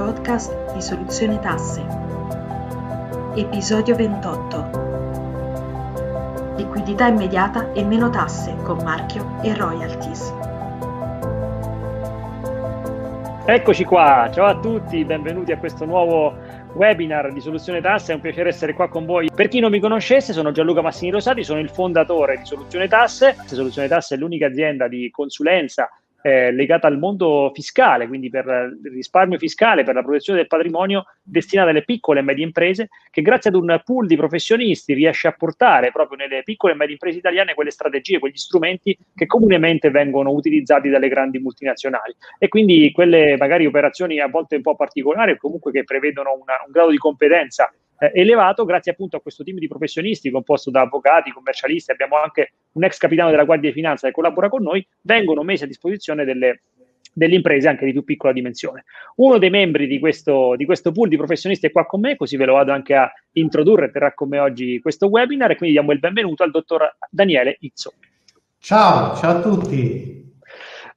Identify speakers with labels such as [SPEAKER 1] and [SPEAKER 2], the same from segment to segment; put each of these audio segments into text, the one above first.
[SPEAKER 1] podcast di Soluzione Tasse. Episodio 28. Liquidità immediata e meno tasse con marchio e royalties.
[SPEAKER 2] Eccoci qua, ciao a tutti, benvenuti a questo nuovo webinar di Soluzione Tasse, è un piacere essere qua con voi. Per chi non mi conoscesse, sono Gianluca Massini Rosati, sono il fondatore di Soluzione Tasse. Soluzione Tasse è l'unica azienda di consulenza eh, legata al mondo fiscale, quindi per il risparmio fiscale, per la protezione del patrimonio destinata alle piccole e medie imprese, che grazie ad un pool di professionisti riesce a portare proprio nelle piccole e medie imprese italiane quelle strategie, quegli strumenti che comunemente vengono utilizzati dalle grandi multinazionali. E quindi quelle magari operazioni a volte un po' particolari, comunque che prevedono una, un grado di competenza eh, elevato grazie appunto a questo team di professionisti composto da avvocati, commercialisti, abbiamo anche un ex capitano della Guardia di Finanza che collabora con noi, vengono messi a disposizione delle, delle imprese anche di più piccola dimensione. Uno dei membri di questo, di questo pool di professionisti è qua con me, così ve lo vado anche a introdurre terrà con me oggi questo webinar e quindi diamo il benvenuto al dottor Daniele Izzo.
[SPEAKER 3] Ciao, ciao a tutti.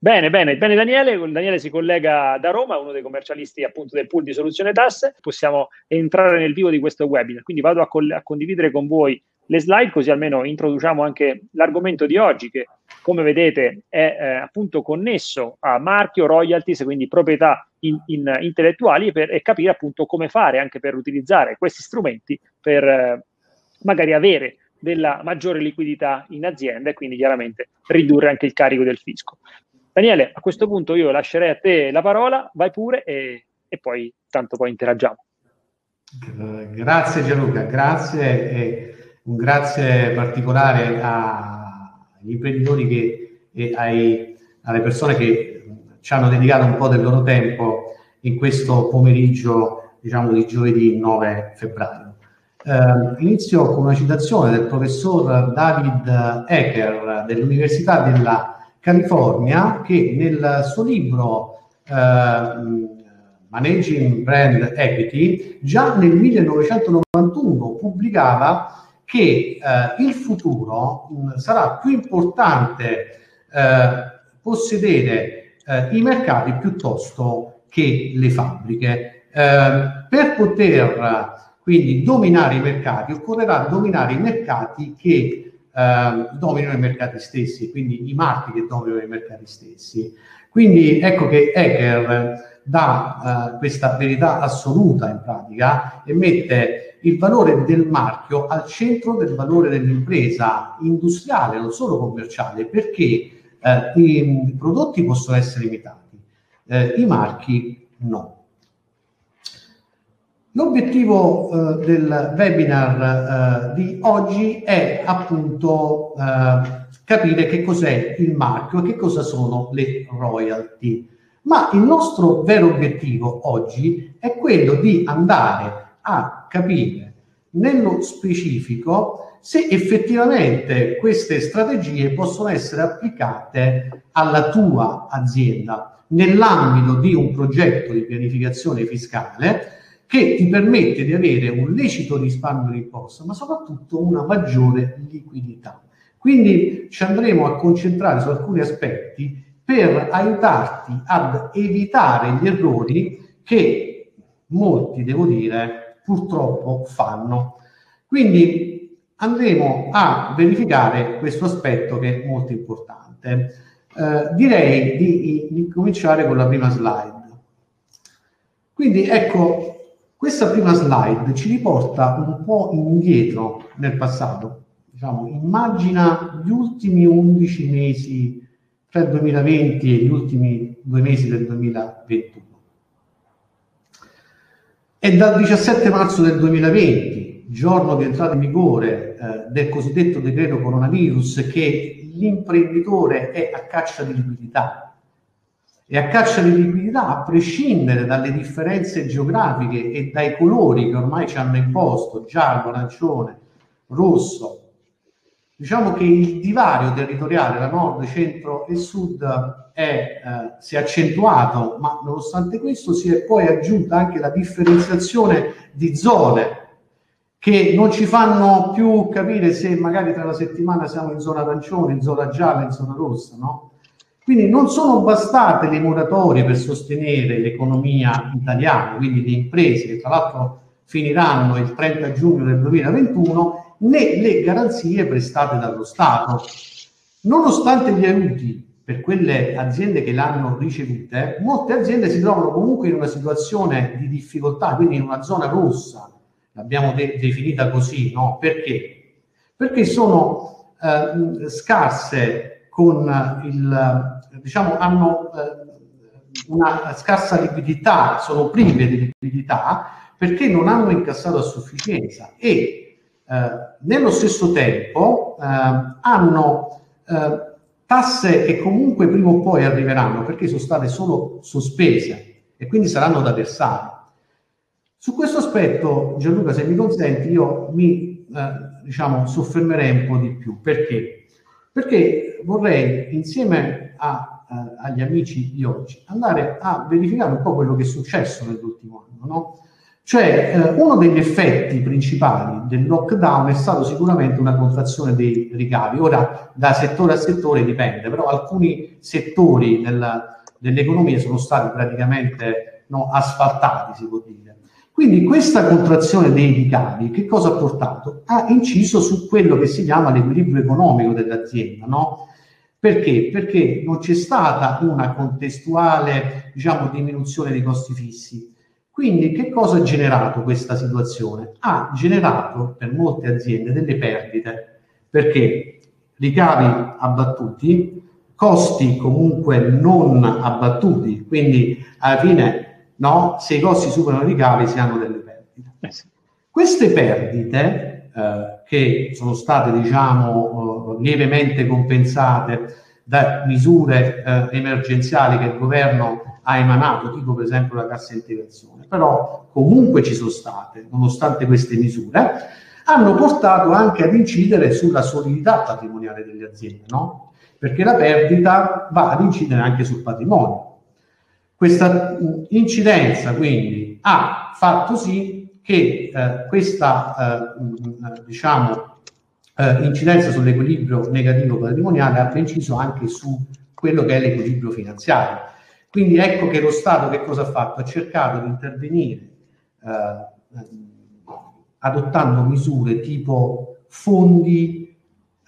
[SPEAKER 2] Bene, bene, bene Daniele, Daniele si collega da Roma, uno dei commercialisti appunto del pool di soluzione tasse, possiamo entrare nel vivo di questo webinar, quindi vado a, col- a condividere con voi le slide così almeno introduciamo anche l'argomento di oggi che come vedete è eh, appunto connesso a marchio, royalties, quindi proprietà in, in intellettuali per, e capire appunto come fare anche per utilizzare questi strumenti per eh, magari avere della maggiore liquidità in azienda e quindi chiaramente ridurre anche il carico del fisco. Daniele, a questo punto io lascerei a te la parola, vai pure e, e poi tanto poi interagiamo.
[SPEAKER 3] Grazie Gianluca, grazie e un grazie particolare agli imprenditori che, e ai, alle persone che ci hanno dedicato un po' del loro tempo in questo pomeriggio diciamo di giovedì 9 febbraio. Eh, inizio con una citazione del professor David Ecker dell'Università della California che nel suo libro eh, Managing Brand Equity già nel 1991 pubblicava che eh, il futuro mh, sarà più importante eh, possedere eh, i mercati piuttosto che le fabbriche. Eh, per poter quindi dominare i mercati occorrerà dominare i mercati che eh, dominano i mercati stessi, quindi i marchi che dominano i mercati stessi. Quindi ecco che Hacker dà eh, questa verità assoluta in pratica e mette il valore del marchio al centro del valore dell'impresa industriale, non solo commerciale, perché eh, i prodotti possono essere imitati, eh, i marchi no. L'obiettivo eh, del webinar eh, di oggi è appunto eh, capire che cos'è il marchio e che cosa sono le royalty. Ma il nostro vero obiettivo oggi è quello di andare a capire nello specifico se effettivamente queste strategie possono essere applicate alla tua azienda nell'ambito di un progetto di pianificazione fiscale che ti permette di avere un lecito risparmio d'imposta, ma soprattutto una maggiore liquidità. Quindi ci andremo a concentrare su alcuni aspetti per aiutarti ad evitare gli errori che molti, devo dire, purtroppo fanno. Quindi andremo a verificare questo aspetto che è molto importante. Eh, direi di, di cominciare con la prima slide. Quindi ecco, questa prima slide ci riporta un po' indietro nel passato. Diciamo, immagina gli ultimi 11 mesi tra il 2020 e gli ultimi due mesi del 2021. È dal 17 marzo del 2020, giorno di entrata in vigore eh, del cosiddetto decreto coronavirus, che l'imprenditore è a caccia di liquidità e a caccia di liquidità, a prescindere dalle differenze geografiche e dai colori che ormai ci hanno imposto, giallo, arancione, rosso, diciamo che il divario territoriale tra nord, centro e sud è, eh, si è accentuato, ma nonostante questo si è poi aggiunta anche la differenziazione di zone che non ci fanno più capire se magari tra la settimana siamo in zona arancione, in zona gialla, in zona rossa, no? Quindi non sono bastate le moratorie per sostenere l'economia italiana, quindi le imprese che tra l'altro finiranno il 30 giugno del 2021, né le garanzie prestate dallo Stato. Nonostante gli aiuti per quelle aziende che l'hanno ricevute, molte aziende si trovano comunque in una situazione di difficoltà, quindi in una zona rossa, l'abbiamo de- definita così, no? Perché? Perché sono eh, scarse con il, diciamo, hanno eh, una scarsa liquidità, sono prive di liquidità perché non hanno incassato a sufficienza e eh, nello stesso tempo eh, hanno tasse che comunque prima o poi arriveranno perché sono state solo sospese e quindi saranno da versare. Su questo aspetto, Gianluca, se mi consenti, io mi eh, diciamo, soffermerei un po' di più. Perché? perché vorrei insieme a, agli amici di oggi andare a verificare un po' quello che è successo nell'ultimo anno. No? Cioè, eh, uno degli effetti principali del lockdown è stato sicuramente una contrazione dei ricavi. Ora, da settore a settore dipende, però alcuni settori della, dell'economia sono stati praticamente no, asfaltati, si può dire. Quindi questa contrazione dei ricavi che cosa ha portato? Ha inciso su quello che si chiama l'equilibrio economico dell'azienda, no? Perché? Perché non c'è stata una contestuale, diciamo, diminuzione dei costi fissi. Quindi che cosa ha generato questa situazione? Ha generato per molte aziende delle perdite, perché ricavi abbattuti, costi comunque non abbattuti, quindi alla fine no? se i costi superano i ricavi si hanno delle perdite. Eh. Queste perdite, che sono state diciamo, eh, lievemente compensate da misure eh, emergenziali che il governo ha emanato, tipo per esempio la cassa integrazione, però comunque ci sono state, nonostante queste misure, hanno portato anche ad incidere sulla solidità patrimoniale delle aziende, no? perché la perdita va ad incidere anche sul patrimonio. Questa incidenza quindi ha fatto sì che eh, questa eh, diciamo, eh, incidenza sull'equilibrio negativo patrimoniale abbia inciso anche su quello che è l'equilibrio finanziario. Quindi ecco che lo Stato che cosa ha fatto? Ha cercato di intervenire eh, adottando misure tipo fondi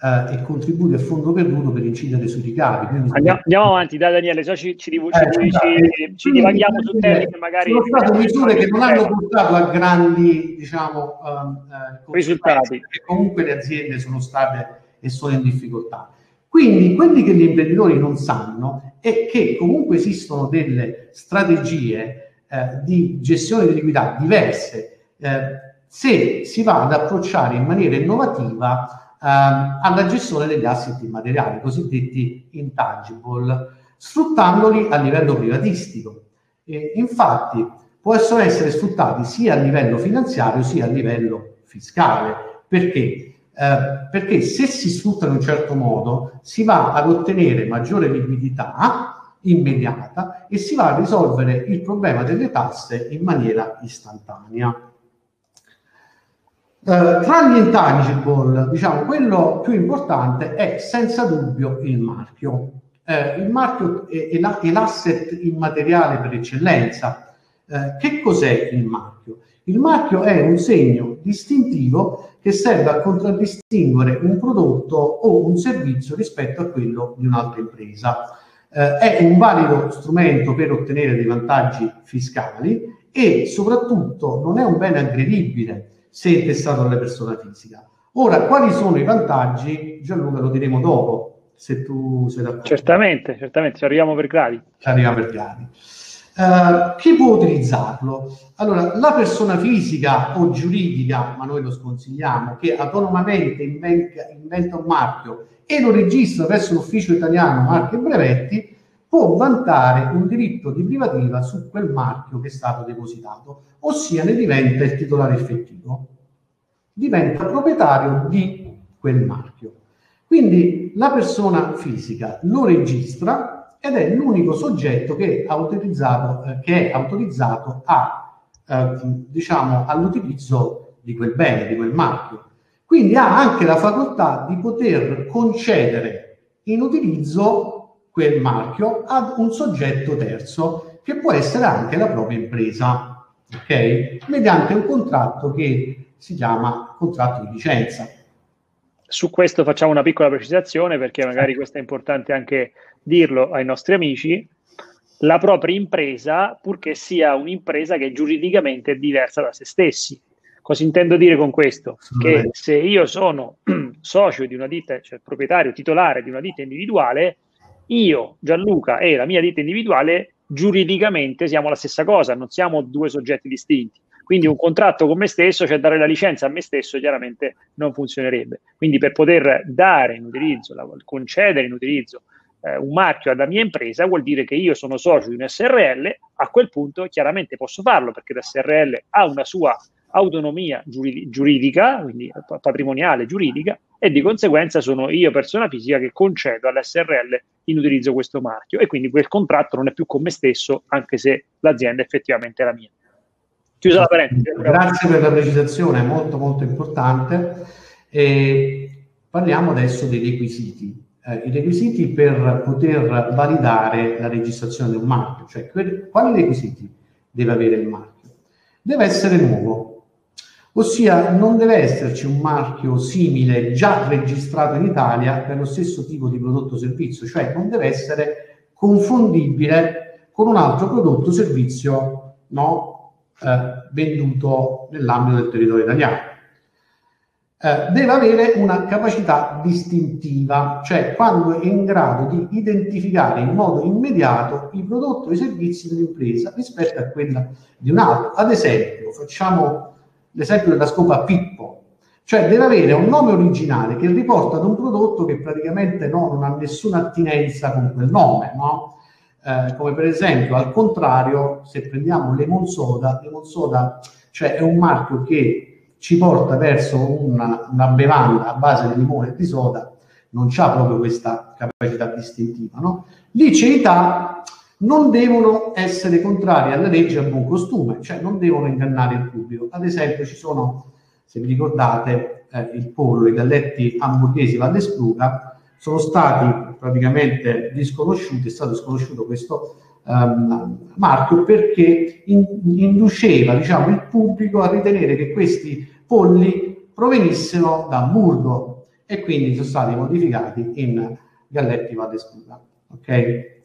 [SPEAKER 3] eh, e contributi a fondo perduto per incidere sui ricavi.
[SPEAKER 2] Andiamo, andiamo, avanti, dai Daniele, so ci, ci, ci, eh, ci, ci divaghiamo su temi che magari...
[SPEAKER 3] Sono state misure che non hanno portato a grandi diciamo, uh,
[SPEAKER 2] risultati.
[SPEAKER 3] Che comunque le aziende sono state e sono in difficoltà. Quindi quelli che gli imprenditori non sanno è che comunque esistono delle strategie eh, di gestione di liquidità diverse eh, se si va ad approcciare in maniera innovativa ehm, alla gestione degli asset immateriali, cosiddetti intangible, sfruttandoli a livello privatistico. E infatti possono essere sfruttati sia a livello finanziario sia a livello fiscale. Perché? Eh, perché se si sfruttano in un certo modo si va ad ottenere maggiore liquidità immediata e si va a risolvere il problema delle tasse in maniera istantanea. Eh, tra gli intangible, diciamo, quello più importante è senza dubbio il marchio. Uh, il marchio è, è, la, è, l'asset immateriale per eccellenza. Uh, che cos'è il marchio? Il marchio è un segno distintivo che serve a contraddistinguere un prodotto o un servizio rispetto a quello di un'altra impresa. è un valido strumento per ottenere dei vantaggi fiscali e soprattutto non è un bene aggredibile se intestato alla persona fisica. Ora, quali sono i vantaggi? Gianluca lo diremo dopo, se tu sei d'accordo.
[SPEAKER 2] Certamente, certamente, ci arriviamo per gradi.
[SPEAKER 3] Ci arriviamo per gradi. Uh, chi può utilizzarlo? Allora, la persona fisica o giuridica, ma noi lo sconsigliamo, che autonomamente inventa, inventa un marchio e lo registra presso l'ufficio italiano marchi e brevetti, può vantare un diritto di privativa su quel marchio che è stato depositato, ossia ne diventa il titolare effettivo, diventa proprietario di quel marchio. Quindi la persona fisica lo registra ed è l'unico soggetto che, ha utilizzato, eh, che è autorizzato a, eh, diciamo, all'utilizzo di quel bene, di quel marchio. Quindi ha anche la facoltà di poter concedere in utilizzo quel marchio ad un soggetto terzo che può essere anche la propria impresa, ok? Mediante un contratto che si chiama contratto di licenza.
[SPEAKER 2] Su questo facciamo una piccola precisazione perché magari questo è importante anche dirlo ai nostri amici. La propria impresa, purché sia un'impresa che giuridicamente è diversa da se stessi. Cosa intendo dire con questo? Che se io sono socio di una ditta, cioè proprietario, titolare di una ditta individuale, io, Gianluca e la mia ditta individuale, giuridicamente siamo la stessa cosa, non siamo due soggetti distinti. Quindi un contratto con me stesso, cioè dare la licenza a me stesso, chiaramente non funzionerebbe. Quindi per poter dare in utilizzo, concedere in utilizzo eh, un marchio alla mia impresa, vuol dire che io sono socio di un SRL, a quel punto chiaramente posso farlo perché l'SRL ha una sua autonomia giuridica, quindi patrimoniale giuridica, e di conseguenza sono io persona fisica che concedo all'SRL in utilizzo questo marchio e quindi quel contratto non è più con me stesso, anche se l'azienda effettivamente è la mia.
[SPEAKER 3] Chiusa la parentesi. Grazie per la precisazione, molto molto importante. E parliamo adesso dei requisiti. Eh, I requisiti per poter validare la registrazione di un marchio, cioè quali requisiti deve avere il marchio? Deve essere nuovo, ossia non deve esserci un marchio simile già registrato in Italia per lo stesso tipo di prodotto o servizio, cioè non deve essere confondibile con un altro prodotto o servizio no, eh, venduto nell'ambito del territorio italiano. Eh, deve avere una capacità distintiva, cioè quando è in grado di identificare in modo immediato i prodotti o i servizi dell'impresa rispetto a quella di un altro. Ad esempio, facciamo l'esempio della scopa Pippo, cioè deve avere un nome originale che riporta ad un prodotto che praticamente no, non ha nessuna attinenza con quel nome, no? Eh, come per esempio al contrario se prendiamo Lemon Soda, Lemon Soda cioè è un marchio che ci porta verso una, una bevanda a base di limone e di soda, non ha proprio questa capacità distintiva. No? Liceità non devono essere contrarie alla legge a buon costume, cioè non devono ingannare il pubblico. Ad esempio ci sono, se vi ricordate, eh, il pollo, i galletti hamburghesi Valle Spluga, sono stati praticamente disconosciuti, è stato sconosciuto questo um, marchio perché in, induceva diciamo, il pubblico a ritenere che questi polli provenissero da Hamburgo e quindi sono stati modificati in Galletti Valdescuda. Ok?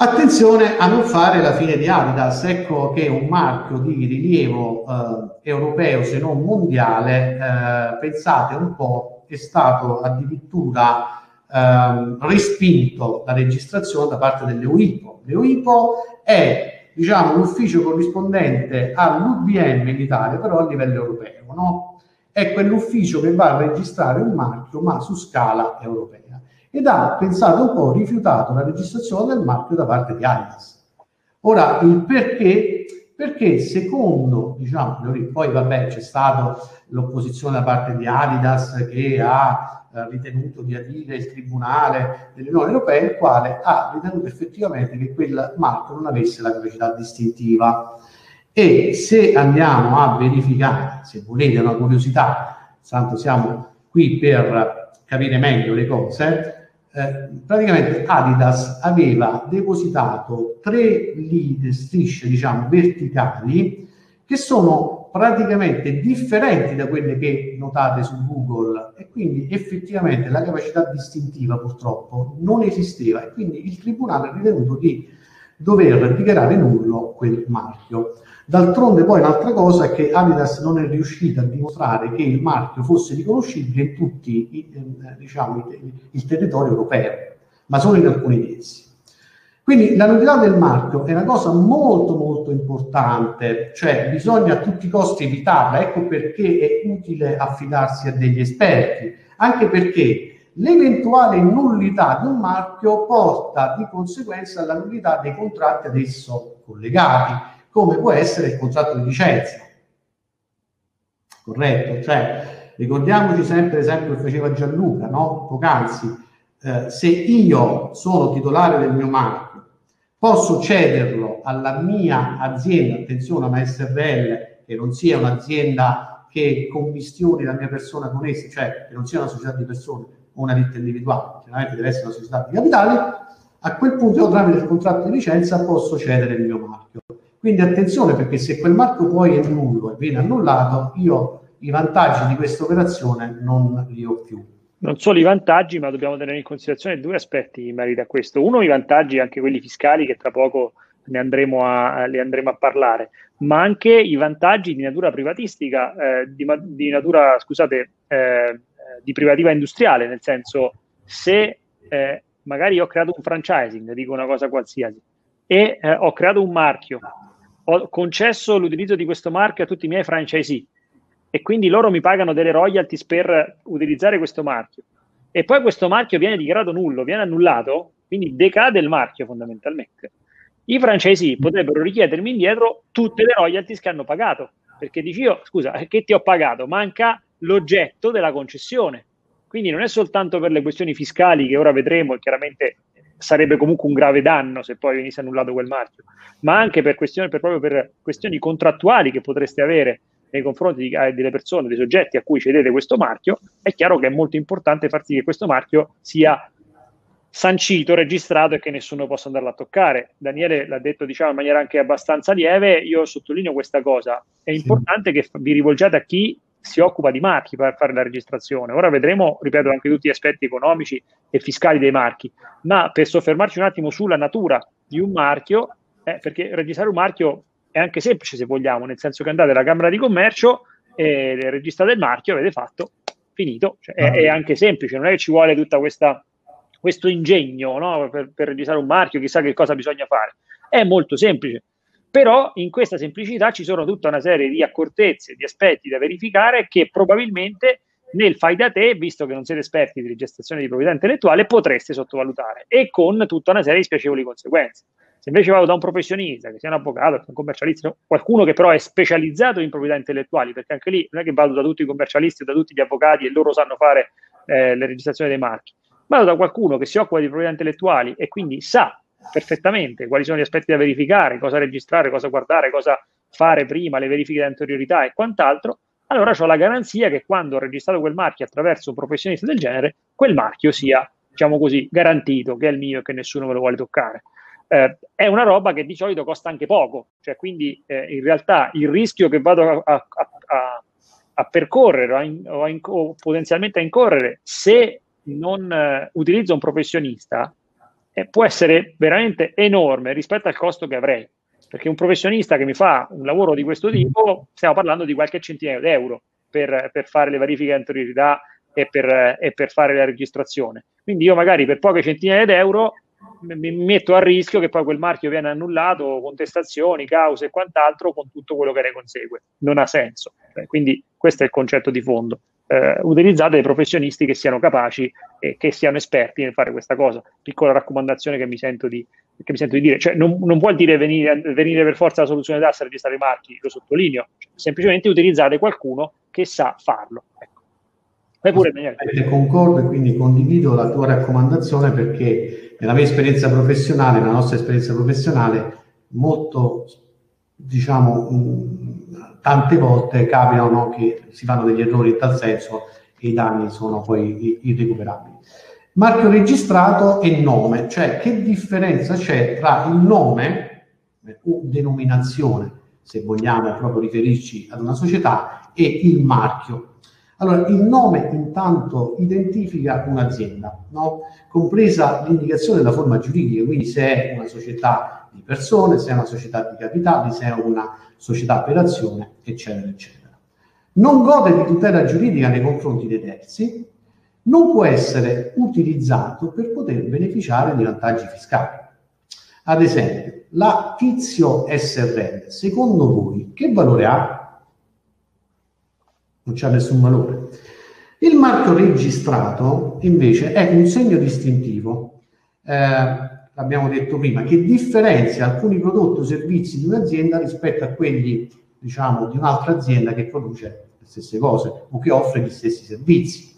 [SPEAKER 3] Attenzione a non fare la fine di Adidas, ecco che un marchio di rilievo eh, europeo se non mondiale, eh, pensate un po', è stato addirittura ehm, respinto la registrazione da parte dell'EUIPO. L'EUIPO è diciamo, l'ufficio corrispondente all'UBM in Italia, però a livello europeo. No? È quell'ufficio che va a registrare un marchio, ma su scala europea. Ed ha, pensato un po', rifiutato la registrazione del marchio da parte di Adidas. Ora, il perché? Perché secondo, diciamo, poi vabbè c'è stata l'opposizione da parte di Adidas che ha eh, ritenuto di adire il Tribunale dell'Unione Europea, il quale ha ritenuto effettivamente che quel marchio non avesse la capacità distintiva. E se andiamo a verificare, se volete una curiosità, tanto siamo qui per capire meglio le cose, eh, praticamente Adidas aveva depositato tre lead, strisce diciamo verticali che sono praticamente differenti da quelle che notate su Google e quindi effettivamente la capacità distintiva purtroppo non esisteva e quindi il tribunale ha ritenuto di dover dichiarare nullo quel marchio. D'altronde poi un'altra cosa è che Adidas non è riuscita a dimostrare che il marchio fosse riconoscibile in tutti i, eh, diciamo, il territorio europeo, ma solo in alcuni di essi. Quindi la novità del marchio è una cosa molto molto importante, cioè bisogna a tutti i costi evitarla, ecco perché è utile affidarsi a degli esperti, anche perché l'eventuale nullità di un marchio porta di conseguenza alla nullità dei contratti ad esso collegati, come può essere il contratto di licenza. Corretto? Cioè, ricordiamoci sempre l'esempio che faceva Gianluca, no? Poc'anzi, eh, se io sono titolare del mio marchio, Posso cederlo alla mia azienda, attenzione, una SRL, che non sia un'azienda che commistioni la mia persona con essi, cioè che non sia una società di persone, o una ditta individuale, chiaramente deve essere una società di capitali, a quel punto io tramite il contratto di licenza posso cedere il mio marchio. Quindi attenzione perché se quel marchio poi è nullo e viene annullato, io i vantaggi di questa operazione non li ho più.
[SPEAKER 2] Non solo i vantaggi, ma dobbiamo tenere in considerazione due aspetti in merito questo. Uno, i vantaggi, anche quelli fiscali, che tra poco ne andremo a, ne andremo a parlare, ma anche i vantaggi di natura privatistica, eh, di, di, natura, scusate, eh, di privativa industriale, nel senso se eh, magari ho creato un franchising, dico una cosa qualsiasi, e eh, ho creato un marchio, ho concesso l'utilizzo di questo marchio a tutti i miei franchisee e quindi loro mi pagano delle royalties per utilizzare questo marchio e poi questo marchio viene dichiarato nullo, viene annullato, quindi decade il marchio fondamentalmente. I francesi potrebbero richiedermi indietro tutte le royalties che hanno pagato, perché dici io, scusa, che ti ho pagato? Manca l'oggetto della concessione. Quindi non è soltanto per le questioni fiscali che ora vedremo chiaramente sarebbe comunque un grave danno se poi venisse annullato quel marchio, ma anche per questioni, per, proprio per questioni contrattuali che potreste avere nei confronti di, eh, delle persone, dei soggetti a cui cedete questo marchio, è chiaro che è molto importante far sì che questo marchio sia sancito, registrato e che nessuno possa andarlo a toccare. Daniele l'ha detto diciamo, in maniera anche abbastanza lieve, io sottolineo questa cosa. È importante che vi rivolgiate a chi si occupa di marchi per fare la registrazione. Ora vedremo, ripeto, anche tutti gli aspetti economici e fiscali dei marchi, ma per soffermarci un attimo sulla natura di un marchio, eh, perché registrare un marchio è anche semplice se vogliamo, nel senso che andate alla Camera di Commercio e registrate il marchio, avete fatto, finito, cioè, è, è, anche semplice, non è che ci vuole questa questo ingegno no? per, per registrare un marchio, chissà che cosa bisogna fare. È molto semplice. Però in questa semplicità ci sono tutta una serie di accortezze, di aspetti da verificare che probabilmente nel fai da te, visto che non siete esperti di registrazione di proprietà intellettuale, potreste sottovalutare e con tutta una serie di spiacevoli conseguenze. Se invece vado da un professionista, che sia un avvocato, un commercialista, qualcuno che però è specializzato in proprietà intellettuali, perché anche lì non è che vado da tutti i commercialisti o da tutti gli avvocati e loro sanno fare eh, le registrazioni dei marchi, vado da qualcuno che si occupa di proprietà intellettuali e quindi sa perfettamente quali sono gli aspetti da verificare, cosa registrare, cosa guardare, cosa fare prima, le verifiche di anteriorità e quant'altro, allora ho la garanzia che quando ho registrato quel marchio attraverso un professionista del genere, quel marchio sia, diciamo così, garantito, che è il mio e che nessuno me lo vuole toccare. Eh, è una roba che di solito costa anche poco, cioè quindi eh, in realtà il rischio che vado a, a, a, a percorrere o, in, o, in, o potenzialmente a incorrere se non eh, utilizzo un professionista eh, può essere veramente enorme rispetto al costo che avrei. Perché un professionista che mi fa un lavoro di questo tipo, stiamo parlando di qualche centinaio di euro per, per fare le verifiche di anteriorità e per, e per fare la registrazione. Quindi io magari per poche centinaia di euro mi metto a rischio che poi quel marchio viene annullato, contestazioni, cause e quant'altro, con tutto quello che ne consegue. Non ha senso. Quindi questo è il concetto di fondo eh, utilizzate dei professionisti che siano capaci e che siano esperti nel fare questa cosa. Piccola raccomandazione che mi sento di, mi sento di dire, cioè non, non, vuol dire venire, venire, per forza la soluzione d'assa a registrare i marchi, lo sottolineo, cioè, semplicemente utilizzate qualcuno che sa farlo. Ecco.
[SPEAKER 3] Pure, Daniele. Concordo e quindi condivido la tua raccomandazione perché nella mia esperienza professionale, nella nostra esperienza professionale, molto diciamo tante volte capitano che si fanno degli errori in tal senso e i danni sono poi irrecuperabili. Marchio registrato e nome, cioè che differenza c'è tra il nome eh, o denominazione, se vogliamo proprio riferirci ad una società, e il marchio. Allora, il nome intanto identifica un'azienda, no? compresa l'indicazione della forma giuridica, quindi se è una società di persone, se è una società di capitali, se è una società per azione, eccetera, eccetera. Non gode di tutela giuridica nei confronti dei terzi, non può essere utilizzato per poter beneficiare di vantaggi fiscali. Ad esempio, la Tizio SRL, secondo voi, che valore ha? Non c'ha nessun valore. Il marchio registrato, invece, è un segno distintivo. Eh, l'abbiamo detto prima, che differenzia alcuni prodotti o servizi di un'azienda rispetto a quelli, diciamo, di un'altra azienda che produce le stesse cose o che offre gli stessi servizi,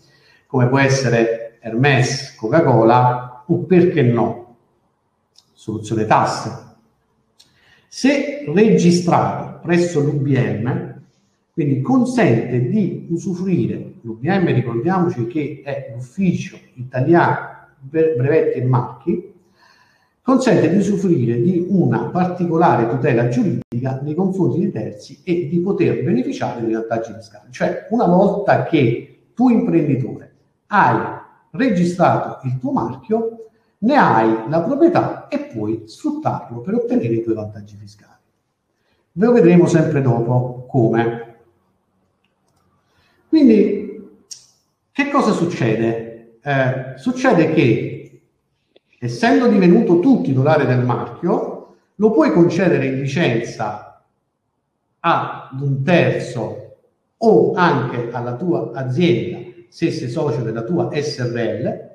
[SPEAKER 3] come può essere Hermes, Coca-Cola o perché no, soluzione tasse. Se registrato presso l'UBM, quindi consente di usufruire, l'UBM ricordiamoci che è l'ufficio italiano brevetti e marchi, consente di usufruire di una particolare tutela giuridica nei confronti dei terzi e di poter beneficiare dei vantaggi fiscali. Cioè, una volta che tu imprenditore hai registrato il tuo marchio, ne hai la proprietà e puoi sfruttarlo per ottenere i tuoi vantaggi fiscali. Ve lo vedremo sempre dopo come. Quindi, che cosa succede? Eh, succede che, essendo divenuto tu titolare del marchio, lo puoi concedere in licenza ad un terzo o anche alla tua azienda, se sei socio della tua SRL,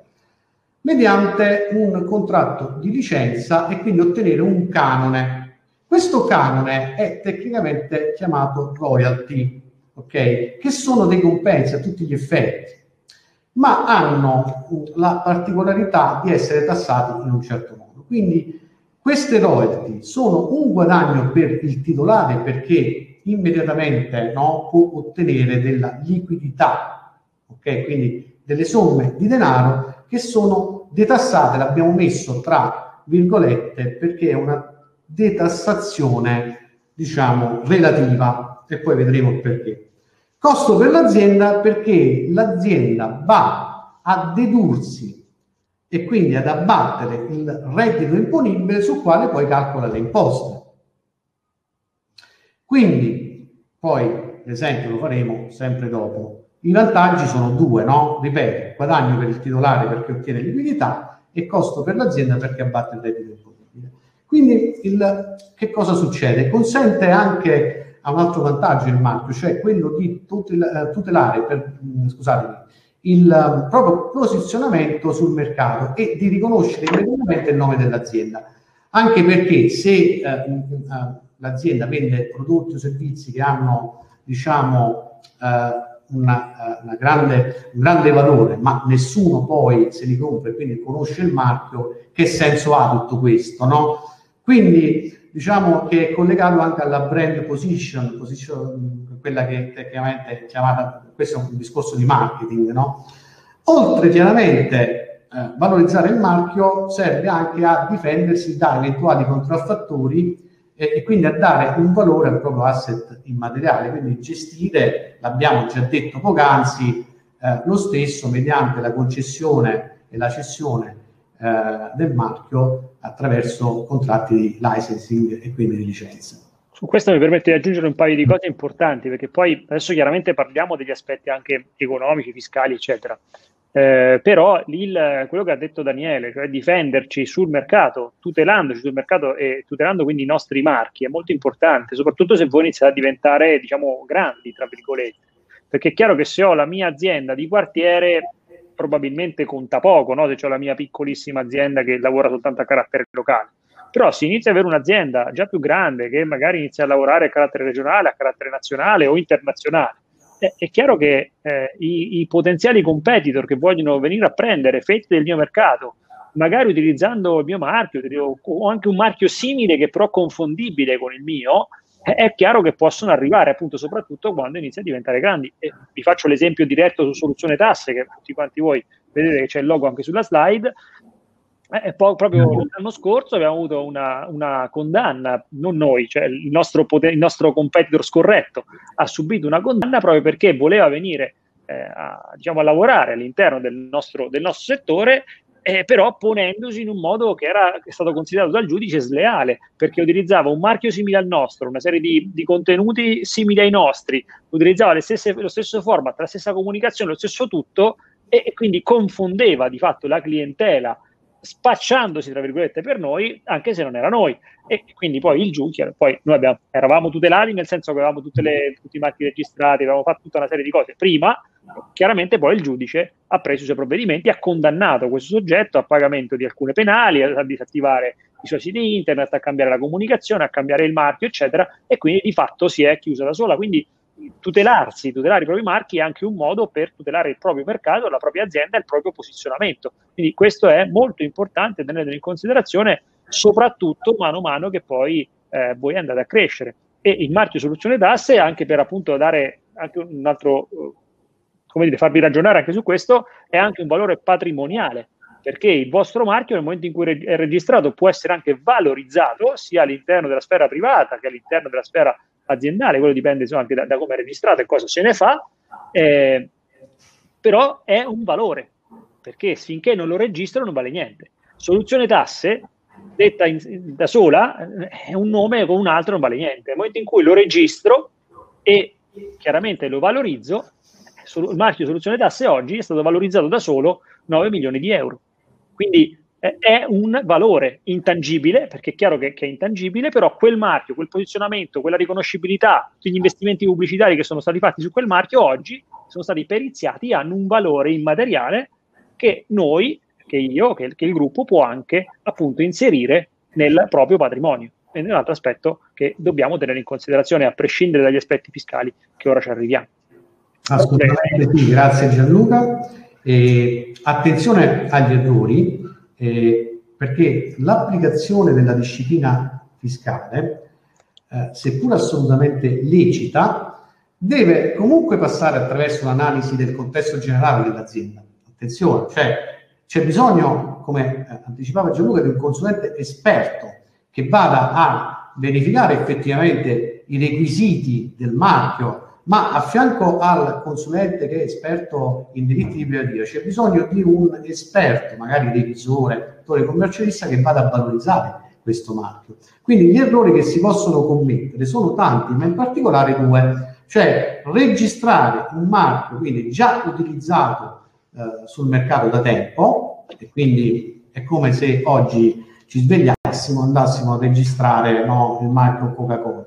[SPEAKER 3] mediante un contratto di licenza e quindi ottenere un canone. Questo canone è tecnicamente chiamato royalty, ok? Che sono dei compensi a tutti gli effetti, ma hanno la particolarità di essere tassati in un certo modo. Quindi queste royalty sono un guadagno per il titolare perché immediatamente no, può ottenere della liquidità, ok? Quindi delle somme di denaro che sono detassate, l'abbiamo messo tra virgolette perché è una detassazione, diciamo, relativa e poi vedremo il perché. Costo per l'azienda perché l'azienda va a dedursi e quindi ad abbattere il reddito imponibile sul quale poi calcola le imposte. Quindi, poi l'esempio lo faremo sempre dopo. I vantaggi sono due, no? Ripeto, guadagno per il titolare perché ottiene liquidità e costo per l'azienda perché abbatte il reddito imponibile. Quindi il, che cosa succede? Consente anche ha un altro vantaggio il marchio, cioè quello di tutel- tutelare per, mm, scusatemi, il um, proprio posizionamento sul mercato e di riconoscere immediatamente il nome dell'azienda. Anche perché se uh, uh, l'azienda vende prodotti o servizi che hanno, diciamo, uh, una, una grande, un grande valore, ma nessuno poi se li compra e quindi conosce il marchio, che senso ha tutto questo, no? Quindi diciamo che è collegato anche alla brand position, position quella che tecnicamente è chiamata, questo è un discorso di marketing, no? Oltre chiaramente eh, valorizzare il marchio serve anche a difendersi da eventuali contraffattori eh, e quindi a dare un valore al proprio asset immateriale, quindi gestire, l'abbiamo già detto poc'anzi, eh, lo stesso mediante la concessione e la cessione eh, del marchio attraverso contratti di licensing e quindi di licenza.
[SPEAKER 2] Su questo mi permette di aggiungere un paio di cose importanti, perché poi adesso chiaramente parliamo degli aspetti anche economici, fiscali, eccetera. Eh, però il, quello che ha detto Daniele, cioè difenderci sul mercato, tutelandoci sul mercato e tutelando quindi i nostri marchi, è molto importante, soprattutto se voi iniziate a diventare, diciamo, grandi, tra virgolette. Perché è chiaro che se ho la mia azienda di quartiere, probabilmente conta poco, no? se ho la mia piccolissima azienda che lavora soltanto a carattere locale. Però si inizia ad avere un'azienda già più grande che magari inizia a lavorare a carattere regionale, a carattere nazionale o internazionale. È, è chiaro che eh, i, i, potenziali competitor che vogliono venire a prendere fette del mio mercato, magari utilizzando il mio marchio o anche un marchio simile che però confondibile con il mio, è chiaro che possono arrivare appunto soprattutto quando inizia a diventare grandi. E vi faccio l'esempio diretto su soluzione tasse, che tutti quanti voi vedete che c'è il logo anche sulla slide. Eh, poi proprio mm. l'anno scorso abbiamo avuto una, una condanna, non noi, cioè il nostro, poter, il nostro competitor scorretto ha subito una condanna proprio perché voleva venire eh, a, diciamo, a lavorare all'interno del nostro, del nostro settore eh, però ponendosi in un modo che era stato considerato dal giudice sleale, perché utilizzava un marchio simile al nostro, una serie di, di contenuti simili ai nostri, utilizzava stesse, lo stesso format, la stessa comunicazione, lo stesso tutto, e, e quindi confondeva di fatto la clientela spacciandosi tra virgolette per noi, anche se non era noi. E quindi poi il giudice, poi noi abbiamo, eravamo tutelati nel senso che avevamo le, tutti i marchi registrati, avevamo fatto tutta una serie di cose prima, chiaramente poi il giudice ha preso i suoi provvedimenti, ha condannato questo soggetto a pagamento di alcune penali, a disattivare i suoi siti internet, a cambiare la comunicazione, a cambiare il marchio, eccetera, e quindi di fatto si è chiusa da sola. Quindi tutelarsi, tutelare i propri marchi è anche un modo per tutelare il proprio mercato, la propria azienda il proprio posizionamento. Quindi questo è molto importante tenerlo in considerazione, soprattutto mano a mano che poi eh, voi andate a crescere. e il marchio soluzione tasse anche per appunto dare anche un altro, come dire, farvi ragionare anche su questo, è anche un valore patrimoniale perché il vostro marchio nel momento in cui è registrato può essere anche valorizzato sia all'interno della sfera privata che all'interno della sfera aziendale, quello dipende insomma, anche da, da come è registrato e cosa se ne fa, eh, però è un valore, perché finché non lo registro non vale niente. Soluzione tasse, detta in, da sola, è un nome con un altro non vale niente. Nel momento in cui lo registro e chiaramente lo valorizzo, il marchio soluzione tasse oggi è stato valorizzato da solo 9 milioni di euro. Quindi è un valore intangibile, perché è chiaro che, che, è intangibile, però quel marchio, quel posizionamento, quella riconoscibilità, tutti gli investimenti pubblicitari che sono stati fatti su quel marchio oggi sono stati periziati, hanno un valore immateriale che noi, che io, che, che il gruppo può anche appunto inserire nel proprio patrimonio. E un altro aspetto che dobbiamo tenere in considerazione, a prescindere dagli aspetti fiscali che ora ci arriviamo.
[SPEAKER 3] Assolutamente sì, grazie Gianluca. E attenzione agli errori, eh, perché l'applicazione della disciplina fiscale, eh, seppur assolutamente lecita, deve comunque passare attraverso l'analisi del contesto generale dell'azienda. Attenzione, cioè c'è bisogno, come eh, anticipava Gianluca, di un consulente esperto che vada a verificare effettivamente i requisiti del marchio ma a fianco al consulente che è esperto in diritti di privativa c'è bisogno di un esperto, magari revisore, attore commercialista, che vada a valorizzare questo marchio. Quindi gli errori che si possono commettere sono tanti, ma in particolare due, cioè registrare un marchio, quindi già utilizzato eh, sul mercato da tempo, e quindi è come se oggi ci svegliassimo, andassimo a registrare no, il marchio Coca-Cola,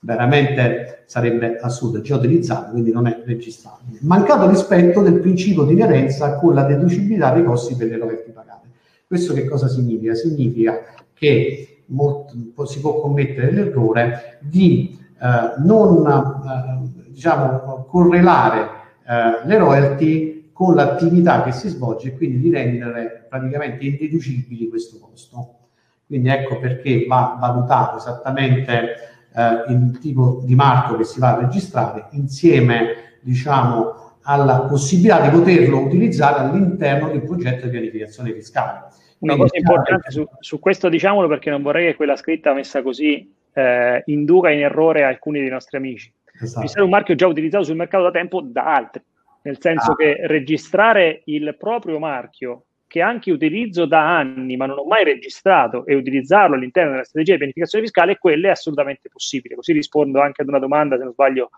[SPEAKER 3] veramente sarebbe assurdo, è già utilizzato, quindi non è registrabile. Mancato rispetto del principio di inerenza con la deducibilità dei costi per le royalty pagate. Questo che cosa significa? Significa che molto, si può commettere l'errore di eh, non eh, diciamo, correlare eh, le royalty con l'attività che si svolge e quindi di rendere praticamente indeducibili questo costo. Quindi ecco perché va valutato esattamente eh, il tipo di marchio che si va a registrare insieme diciamo alla possibilità di poterlo utilizzare all'interno un progetto di pianificazione fiscale.
[SPEAKER 2] Una Quindi, cosa importante su, su, questo diciamolo perché non vorrei che quella scritta messa così eh, induca in errore alcuni dei nostri amici. Esatto. Ci sarà un marchio già utilizzato sul mercato da tempo da altri, nel senso ah. che registrare il proprio marchio che anche utilizzo da anni ma non ho mai registrato e utilizzarlo all'interno della strategia di pianificazione fiscale, quello è assolutamente possibile. Così rispondo anche ad una domanda, se non sbaglio,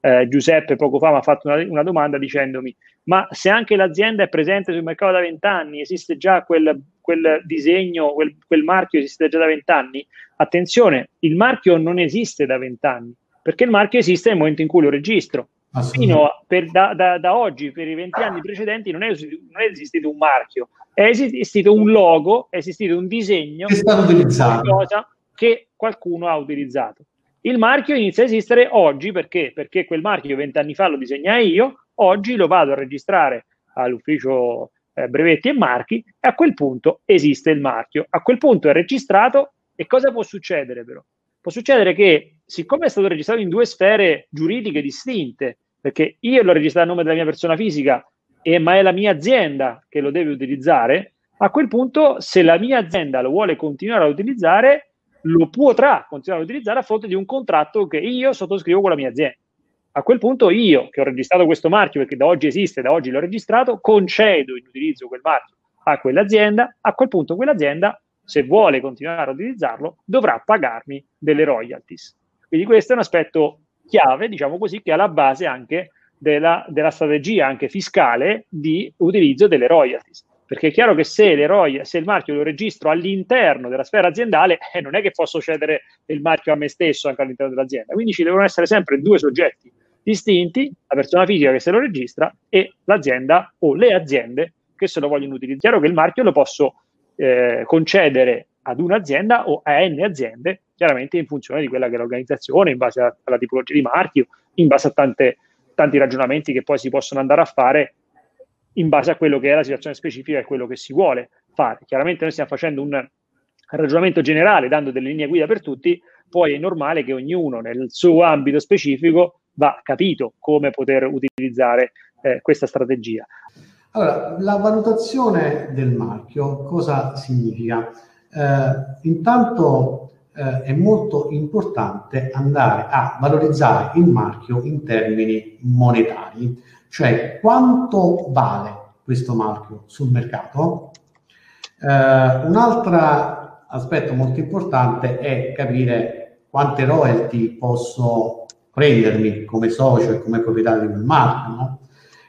[SPEAKER 2] eh, Giuseppe poco fa mi ha fatto una, una, domanda dicendomi ma se anche l'azienda è presente sul mercato da vent'anni, esiste già quel, quel disegno, quel, quel, marchio esiste già da vent'anni? Attenzione, il marchio non esiste da vent'anni, perché il marchio esiste nel momento in cui lo registro fino per, da, da, da, oggi, per i 20 anni precedenti, non è, non è, esistito un marchio, è esistito un logo, è esistito un disegno,
[SPEAKER 3] che
[SPEAKER 2] qualcuno ha utilizzato. Il marchio inizia a esistere oggi perché? Perché quel marchio 20 anni fa lo disegnai io, oggi lo vado a registrare all'ufficio eh, brevetti e marchi e a quel punto esiste il marchio. A quel punto è registrato e cosa può succedere però? Può succedere che siccome è stato registrato in due sfere giuridiche distinte, perché io l'ho registrato a nome della mia persona fisica, e, ma è la mia azienda che lo deve utilizzare, a quel punto se la mia azienda lo vuole continuare a utilizzare, lo potrà continuare a utilizzare a fronte di un contratto che io sottoscrivo con la mia azienda. A quel punto io, che ho registrato questo marchio, perché da oggi esiste, da oggi l'ho registrato, concedo in utilizzo quel marchio a quell'azienda, a quel punto quell'azienda, se vuole continuare a utilizzarlo, dovrà pagarmi delle royalties. Quindi questo è un aspetto chiave, diciamo così, che è alla base anche della, della strategia anche fiscale di utilizzo delle royalties. Perché è chiaro che se, le roy- se il marchio lo registro all'interno della sfera aziendale, eh, non è che posso cedere il marchio a me stesso anche all'interno dell'azienda. Quindi ci devono essere sempre due soggetti distinti, la persona fisica che se lo registra e l'azienda o le aziende che se lo vogliono utilizzare. È chiaro che il marchio lo posso eh, concedere ad un'azienda o a n aziende chiaramente in funzione di quella che è l'organizzazione, in base a, alla tipologia di marchio, in base a tante, tanti ragionamenti che poi si possono andare a fare in base a quello che è la situazione specifica e quello che si vuole fare. Chiaramente noi stiamo facendo un ragionamento generale, dando delle linee guida per tutti, poi è normale che ognuno nel suo ambito specifico va capito come poter utilizzare eh, questa strategia.
[SPEAKER 3] Allora, la valutazione del marchio cosa significa? Eh, intanto eh, è molto importante andare a valorizzare il marchio in termini monetari, cioè quanto vale questo marchio sul mercato. Eh, un altro aspetto molto importante è capire quante royalty posso prendermi come socio e come proprietario di quel marchio. No?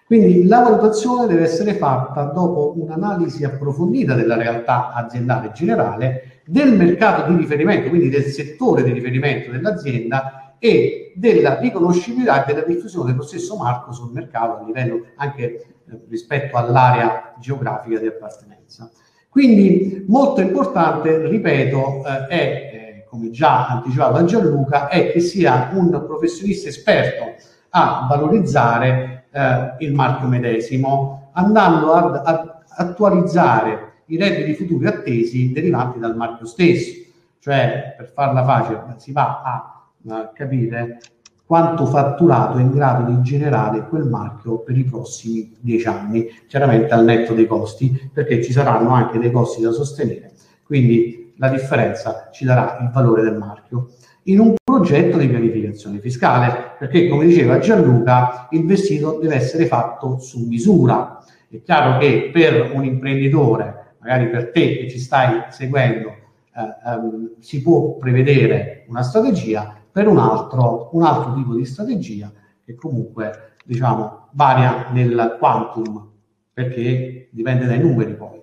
[SPEAKER 3] Quindi la valutazione deve essere fatta dopo un'analisi approfondita della realtà aziendale generale, del mercato di riferimento, quindi del settore di riferimento dell'azienda e della riconoscibilità e della diffusione dello stesso marchio sul mercato a livello anche eh, rispetto all'area geografica di appartenenza. Quindi molto importante, ripeto, eh, è, eh, come già anticipato da Gianluca, è che sia un professionista esperto a valorizzare eh, il marchio medesimo, andando ad, ad attualizzare i redditi futuri attesi derivanti dal marchio stesso. Cioè, per farla facile, si va a, a capire quanto fatturato è in grado di generare quel marchio per i prossimi dieci anni, chiaramente al netto dei costi, perché ci saranno anche dei costi da sostenere. Quindi la differenza ci darà il valore del marchio in un progetto di pianificazione fiscale, perché come diceva Gianluca, il vestito deve essere fatto su misura. È chiaro che per un imprenditore, magari per te che ci stai seguendo, eh, ehm, si può prevedere una strategia, per un altro, un altro tipo di strategia che comunque diciamo varia nel quantum, perché dipende dai numeri poi.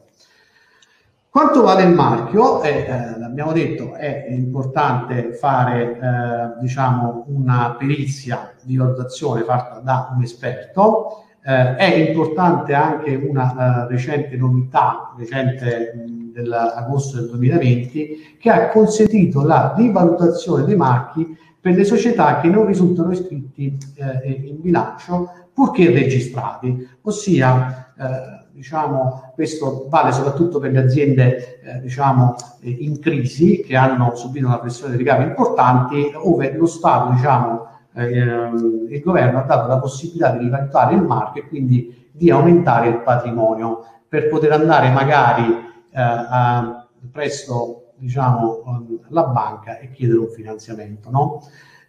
[SPEAKER 3] Quanto vale il marchio? Eh, eh, l'abbiamo detto, è importante fare eh, diciamo una perizia di valutazione fatta da un esperto. Eh, è importante anche una uh, recente novità, recente dell'agosto del 2020, che ha consentito la rivalutazione dei marchi per le società che non risultano iscritti eh, in bilancio purché registrati, ossia eh, diciamo, questo vale soprattutto per le aziende eh, diciamo, in crisi che hanno subito una pressione di ricavi importanti, dove lo Stato, diciamo, il governo ha dato la possibilità di rivalutare il marchio e quindi di aumentare il patrimonio per poter andare magari eh, a, presso diciamo, la banca e chiedere un finanziamento. No?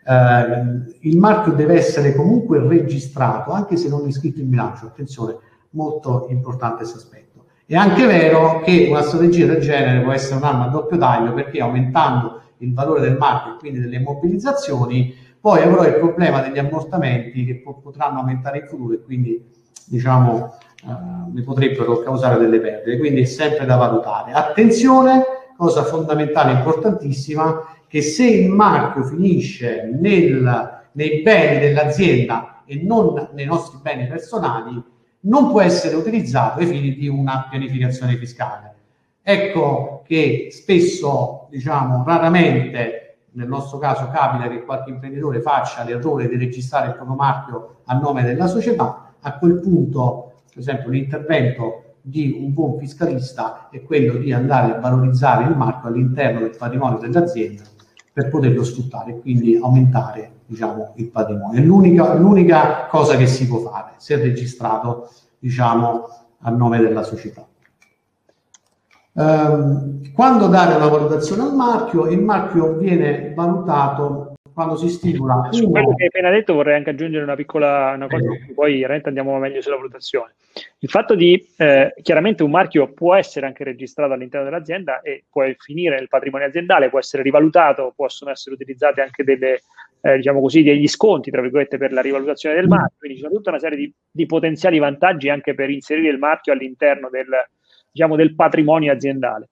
[SPEAKER 3] Eh, il marchio deve essere comunque registrato, anche se non è iscritto in bilancio. Attenzione, molto importante questo aspetto. È anche vero che una strategia del genere può essere un'arma a doppio taglio perché aumentando il valore del marchio e quindi delle immobilizzazioni, poi avrò il problema degli ammortamenti che po- potranno aumentare in futuro e quindi diciamo eh, potrebbero causare delle perdite, quindi è sempre da valutare. Attenzione, cosa fondamentale, importantissima, che se il marchio finisce nel, nei beni dell'azienda e non nei nostri beni personali, non può essere utilizzato ai fini di una pianificazione fiscale. Ecco che spesso, diciamo, raramente, nel nostro caso capita che qualche imprenditore faccia l'errore di registrare il proprio marchio a nome della società, a quel punto, per esempio, l'intervento di un buon fiscalista è quello di andare a valorizzare il marchio all'interno del patrimonio dell'azienda per poterlo sfruttare e quindi aumentare diciamo, il patrimonio. È l'unica, l'unica cosa che si può fare, se registrato diciamo, a nome della società. Um, quando dare una valutazione al marchio, il marchio viene valutato quando si stipula.
[SPEAKER 2] Su quello che hai appena detto vorrei anche aggiungere una piccola una cosa, eh. poi veramente andiamo meglio sulla valutazione. Il fatto di eh, chiaramente un marchio può essere anche registrato all'interno dell'azienda e può finire nel patrimonio aziendale, può essere rivalutato, possono essere utilizzate anche delle, eh, diciamo così, degli sconti, tra virgolette, per la rivalutazione del marchio. Quindi ci sono tutta una serie di, di potenziali vantaggi anche per inserire il marchio all'interno del, diciamo, del patrimonio aziendale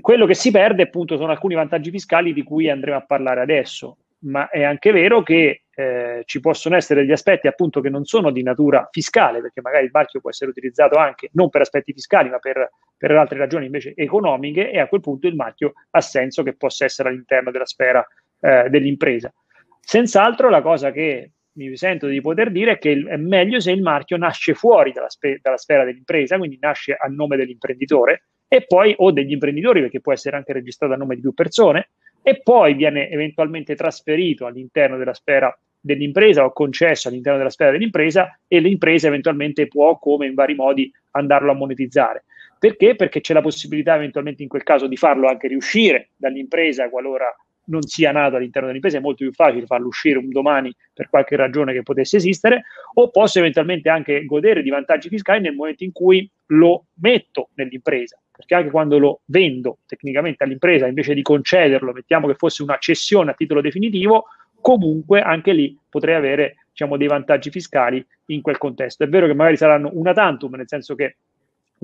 [SPEAKER 2] quello che si perde appunto sono alcuni vantaggi fiscali di cui andremo a parlare adesso, ma è anche vero che eh, ci possono essere degli aspetti appunto che non sono di natura fiscale, perché magari il marchio può essere utilizzato anche non per aspetti fiscali, ma per, per altre ragioni invece economiche e a quel punto il marchio ha senso che possa essere all'interno della sfera eh, dell'impresa. Senz'altro la cosa che mi sento di poter dire che è meglio se il marchio nasce fuori dalla, spe- dalla sfera dell'impresa, quindi nasce a nome dell'imprenditore, e poi o degli imprenditori, perché può essere anche registrato a nome di più persone, e poi viene eventualmente trasferito all'interno della sfera dell'impresa o concesso all'interno della sfera dell'impresa e l'impresa eventualmente può, come in vari modi, andarlo a monetizzare. Perché? Perché c'è la possibilità eventualmente in quel caso di farlo anche riuscire dall'impresa qualora non sia nato all'interno dell'impresa, è molto più facile farlo uscire un domani per qualche ragione che potesse esistere, o posso eventualmente anche godere di vantaggi fiscali nel momento in cui lo metto nell'impresa, perché anche quando lo vendo tecnicamente all'impresa, invece di concederlo, mettiamo che fosse una cessione a titolo definitivo, comunque anche lì potrei avere diciamo, dei vantaggi fiscali in quel contesto. È vero che magari saranno una tantum, nel senso che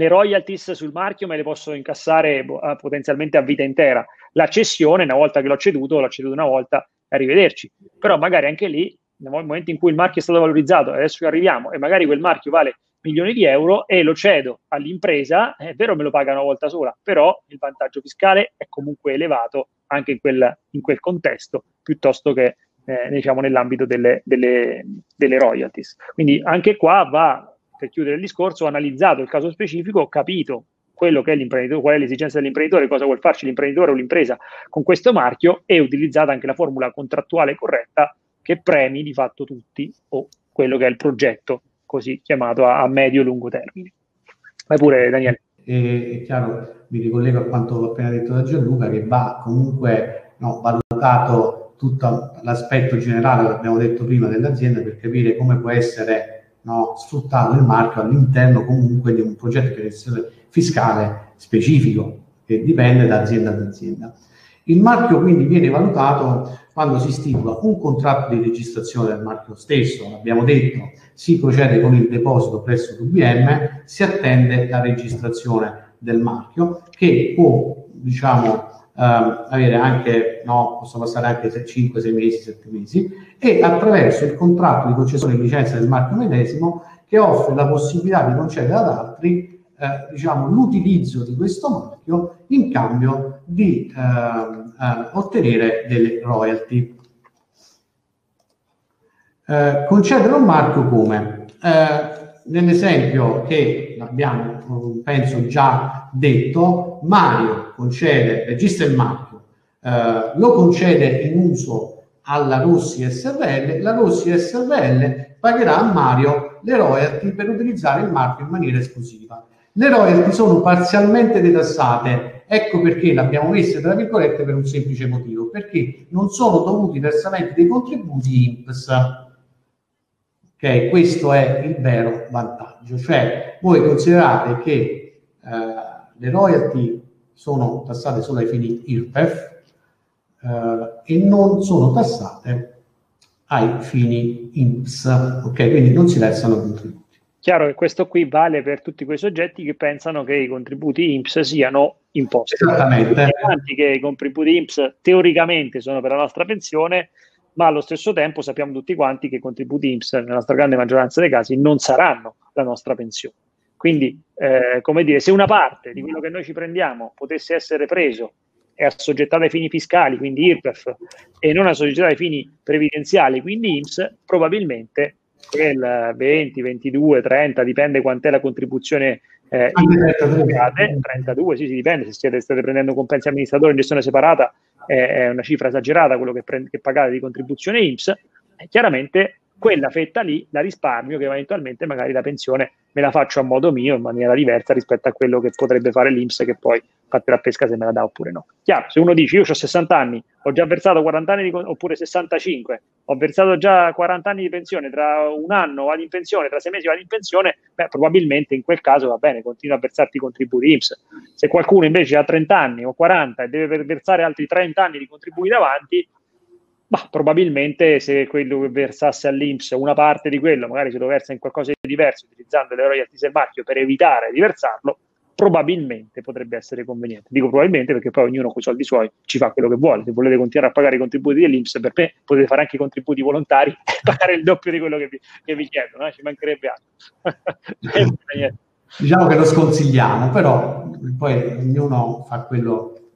[SPEAKER 2] le royalties sul marchio me le posso incassare boh, potenzialmente a vita intera. La cessione, una volta che l'ho ceduto, l'ho ceduto una volta, arrivederci. Però magari anche lì, nel momento in cui il marchio è stato valorizzato, adesso arriviamo, e magari quel marchio vale milioni di euro e lo cedo all'impresa, è vero me lo paga una volta sola, però il vantaggio fiscale è comunque elevato anche in quel, in quel contesto, piuttosto che eh, diciamo nell'ambito delle, delle, delle royalties. Quindi anche qua va per chiudere il discorso, ho analizzato il caso specifico, ho capito quello che è l'imprenditore, qual è l'esigenza dell'imprenditore, cosa vuol farci l'imprenditore o l'impresa con questo marchio e utilizzata anche la formula contrattuale corretta che premi di fatto tutti o quello che è il progetto così chiamato a, a medio-lungo termine. Vai pure Daniele.
[SPEAKER 3] È chiaro, mi ricollego a quanto appena detto da Gianluca, che va comunque no, valutato tutto l'aspetto generale, l'abbiamo detto prima, dell'azienda per capire come può essere no, sfruttato il marchio all'interno comunque di un progetto di gestione fiscale specifico che dipende da azienda ad azienda. Il marchio quindi viene valutato quando si stipula un contratto di registrazione del marchio stesso, l'abbiamo detto, si procede con il deposito presso l'UBM, si attende la registrazione del marchio che può, diciamo, avere anche, no, possono passare anche 5, 6 mesi, 7 mesi, e attraverso il contratto di concessione di licenza del marchio medesimo che offre la possibilità di concedere ad altri eh, diciamo, l'utilizzo di questo marchio in cambio di eh, eh, ottenere delle royalty. Eh, concedere un marchio come? Eh, nell'esempio che abbiamo, penso, già detto, Mario concede, registra il marchio, eh, lo concede in uso alla Rossi SRL, la Rossi SRL pagherà a Mario le royalty per utilizzare il marchio in maniera esclusiva. Le royalty sono parzialmente detassate, ecco perché l'abbiamo messa tra virgolette per un semplice motivo, perché non sono dovuti versamenti dei contributi INPS. Ok, questo è il vero vantaggio, cioè voi considerate che eh, le royalty sono tassate solo ai fini IRPEF, eh, e non sono tassate ai fini INPS, ok? Quindi non si versano contributi.
[SPEAKER 2] Chiaro che questo qui vale per tutti quei soggetti che pensano che i contributi INPS siano imposti.
[SPEAKER 3] Esattamente.
[SPEAKER 2] che i contributi INPS teoricamente sono per la nostra pensione, ma allo stesso tempo sappiamo tutti quanti che i contributi INPS nella stragrande maggioranza dei casi non saranno la nostra pensione. Quindi, eh, come dire, se una parte di quello che noi ci prendiamo potesse essere preso è assoggettata ai fini fiscali, quindi IRPEF, e non assoggettata ai fini previdenziali, quindi IMSS, probabilmente quel 20, 22, 30, dipende quant'è la contribuzione eh, 32, 32, sì, sì, dipende, se siete, state prendendo compensi amministratori in gestione separata è, è una cifra esagerata quello che, prende, che pagate di contribuzione IMSS, e chiaramente quella fetta lì la risparmio che eventualmente magari la pensione me la faccio a modo mio in maniera diversa rispetto a quello che potrebbe fare l'Inps che poi fatte la pesca se me la dà oppure no. Chiaro, se uno dice io ho 60 anni, ho già versato 40 anni di, oppure 65, ho versato già 40 anni di pensione, tra un anno vado in pensione, tra sei mesi vado in pensione, beh, probabilmente in quel caso va bene, continua a versarti i contributi IMSS. Se qualcuno invece ha 30 anni o 40 e deve versare altri 30 anni di contributi davanti, ma probabilmente se quello che versasse all'Inps una parte di quello, magari se lo versa in qualcosa di diverso, utilizzando le royalties del marchio per evitare di versarlo, probabilmente potrebbe essere conveniente. Dico probabilmente perché poi ognuno con i soldi suoi ci fa quello che vuole. Se volete continuare a pagare i contributi dell'Inps, per me potete fare anche i contributi volontari e pagare il doppio di quello che vi, che vi chiedono, eh? ci mancherebbe altro.
[SPEAKER 3] diciamo che lo sconsigliamo, però poi ognuno fa quello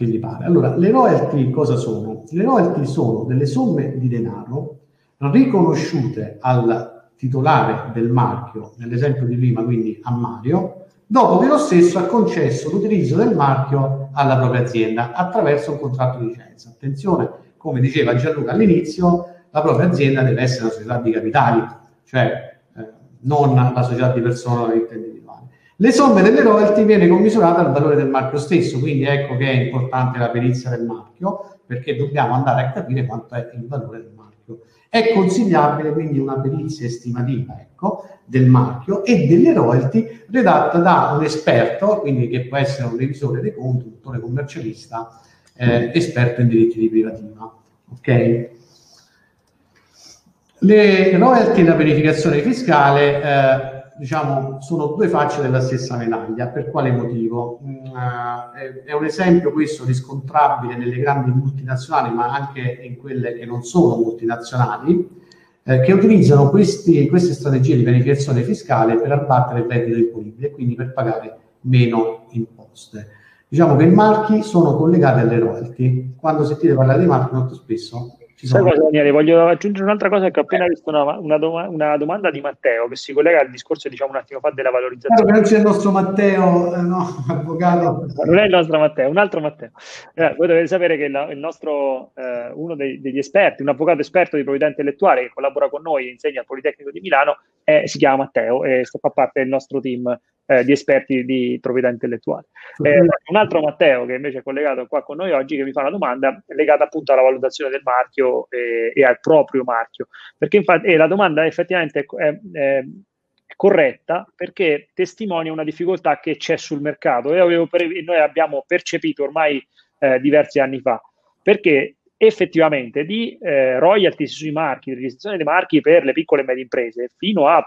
[SPEAKER 3] che gli pare. Allora, le royalty cosa sono? Le royalty sono delle somme di denaro riconosciute al titolare del marchio, nell'esempio di prima, quindi a Mario, dopo che lo stesso ha concesso l'utilizzo del marchio alla propria azienda attraverso un contratto di licenza. Attenzione, come diceva Gianluca all'inizio, la propria azienda deve essere una società di capitali, cioè eh, non la società di persona individuale. Le somme delle royalty viene commisurata al valore del marchio stesso, quindi ecco che è importante la perizia del marchio, perché dobbiamo andare a capire quanto è il valore del marchio. È consigliabile quindi una perizia estimativa ecco, del marchio e delle royalty redatta da un esperto, quindi che può essere un revisore dei conti, un dottore commercialista, eh, esperto in diritti di privativa. Okay? Le royalty e la verificazione fiscale eh, diciamo, sono due facce della stessa medaglia. Per quale motivo? Mm, eh, è un esempio questo riscontrabile nelle grandi multinazionali, ma anche in quelle che non sono multinazionali, eh, che utilizzano questi, queste strategie di pianificazione fiscale per abbattere il reddito imponibile e quindi per pagare meno imposte. Diciamo che i marchi sono collegati alle royalty. Quando sentite parlare di marchi molto spesso
[SPEAKER 2] Sai cosa, Daniele? Voglio aggiungere un'altra cosa che ho appena visto una, una, doma, una, domanda di Matteo che si collega al discorso, diciamo, un attimo fa della valorizzazione.
[SPEAKER 3] Non c'è il nostro Matteo, eh, no, avvocato.
[SPEAKER 2] Non è il nostro Matteo, un altro Matteo. Eh, voi dovete sapere che la, il nostro, eh, uno dei, degli esperti, un avvocato esperto di proprietà intellettuale che collabora con noi e insegna al Politecnico di Milano, eh, si chiama Matteo e fa parte del nostro team eh, di esperti di proprietà intellettuale. Eh, un altro Matteo che invece è collegato qua con noi oggi che mi fa una domanda legata appunto alla valutazione del marchio e, e al proprio marchio, perché infatti la domanda effettivamente è, è, corretta perché testimonia una difficoltà che c'è sul mercato. E pre- noi abbiamo percepito ormai eh, diversi anni fa, perché effettivamente di eh, royalties sui marchi, di registrazione dei marchi per le piccole e medie imprese fino a